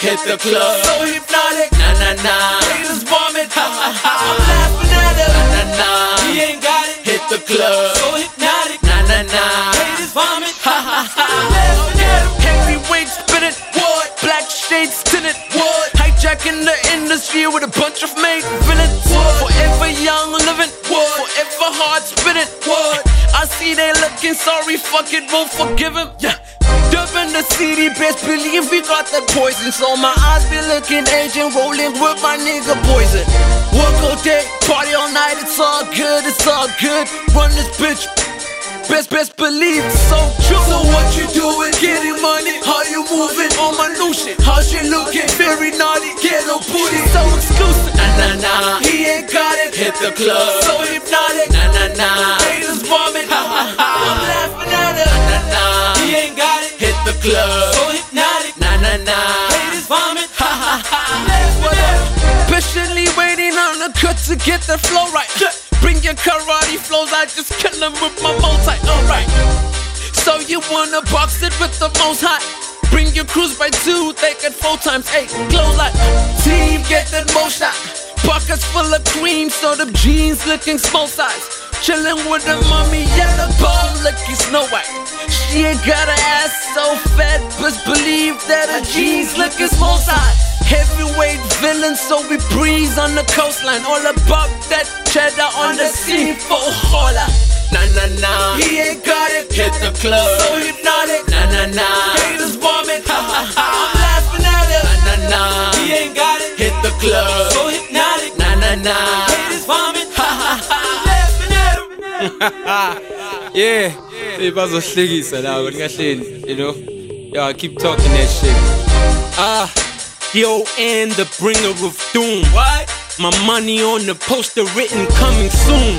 hit the club. So hypnotic, Nah, nah, nah. haters vomit. Ha ha ha. I'm laughing at him. Nah, nah. He ain't got it. Hit the club. So hypnotic, Nah, nah, nah. haters vomit. Ha ha ha. I'm laughing at him. Heavyweight spinning, what? Black shades tinted, what? Hijacking the industry with a bunch of made villains. Forever young living, what? Forever hard spinning, what? I see they looking sorry, fuck it, won't forgive him. Yeah. Dubbing the city, best believe we got that poison. So my eyes be looking Asian, rolling with my nigga poison. Work all day, party all night, it's all good, it's all good. Run this bitch, best, best believe it's so true. So what you doing? Getting money, how you moving? On my new shit, how she looking? Very naughty, get no booty, so exclusive. Nah, nah, nah. He ain't got it, Hit the club. so hypnotic. Nah, nah, nah. Haters vomit, ha ha ha. I'm laughing at him. Nah, nah. He club. so hypnotic. Nah, nah, nah. Haters vomit, ha ha ha. I'm laughing at him. Patiently waiting on the cut to get the flow right. Bring your karate flows, I just kill them with my multi. Alright. So you wanna box it with the most hot? Bring your crews by two, they get four times eight. Glow like team, get that most shot. Pockets full of cream, so the jeans looking small size. Chillin' with the mommy, yellow bone looking Snow White. She ain't got an ass so fat, but believe that her jeans look looking small size. Heavyweight villain, so we breeze on the coastline. All about that cheddar on the scene for hola. Nah, nah, nah. He ain't got it, Hit the club. so hypnotic. Nah, nah, nah. Yeah, hey, bazohlekisa lawo nikahleni, you know. Yeah, keep talking that shit. Ah, yo, and the bringer of doom. What? My money on the poster written coming soon.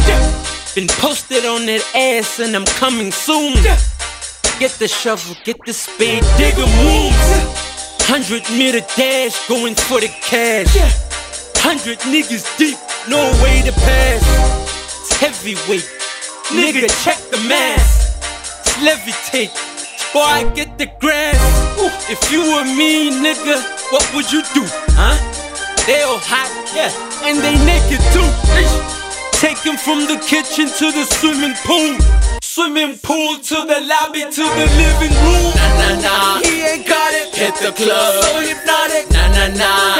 Been posted on that ass and I'm coming soon. Get the shovel, get the spade, digger moves. Hundred meter dash, going for the cash. Hundred niggas deep, no way to pass. It's heavyweight, nigga, check the mass. Levitate, boy, I get the grass. If you were me, nigga, what would you do, huh? They all hot, yeah, and they naked too. Take him from the kitchen to the swimming pool. Swimming pool to the lobby to the living room. Nah, nah, nah. He ain't got it, Hit the club. so hypnotic. Nah, nah, nah.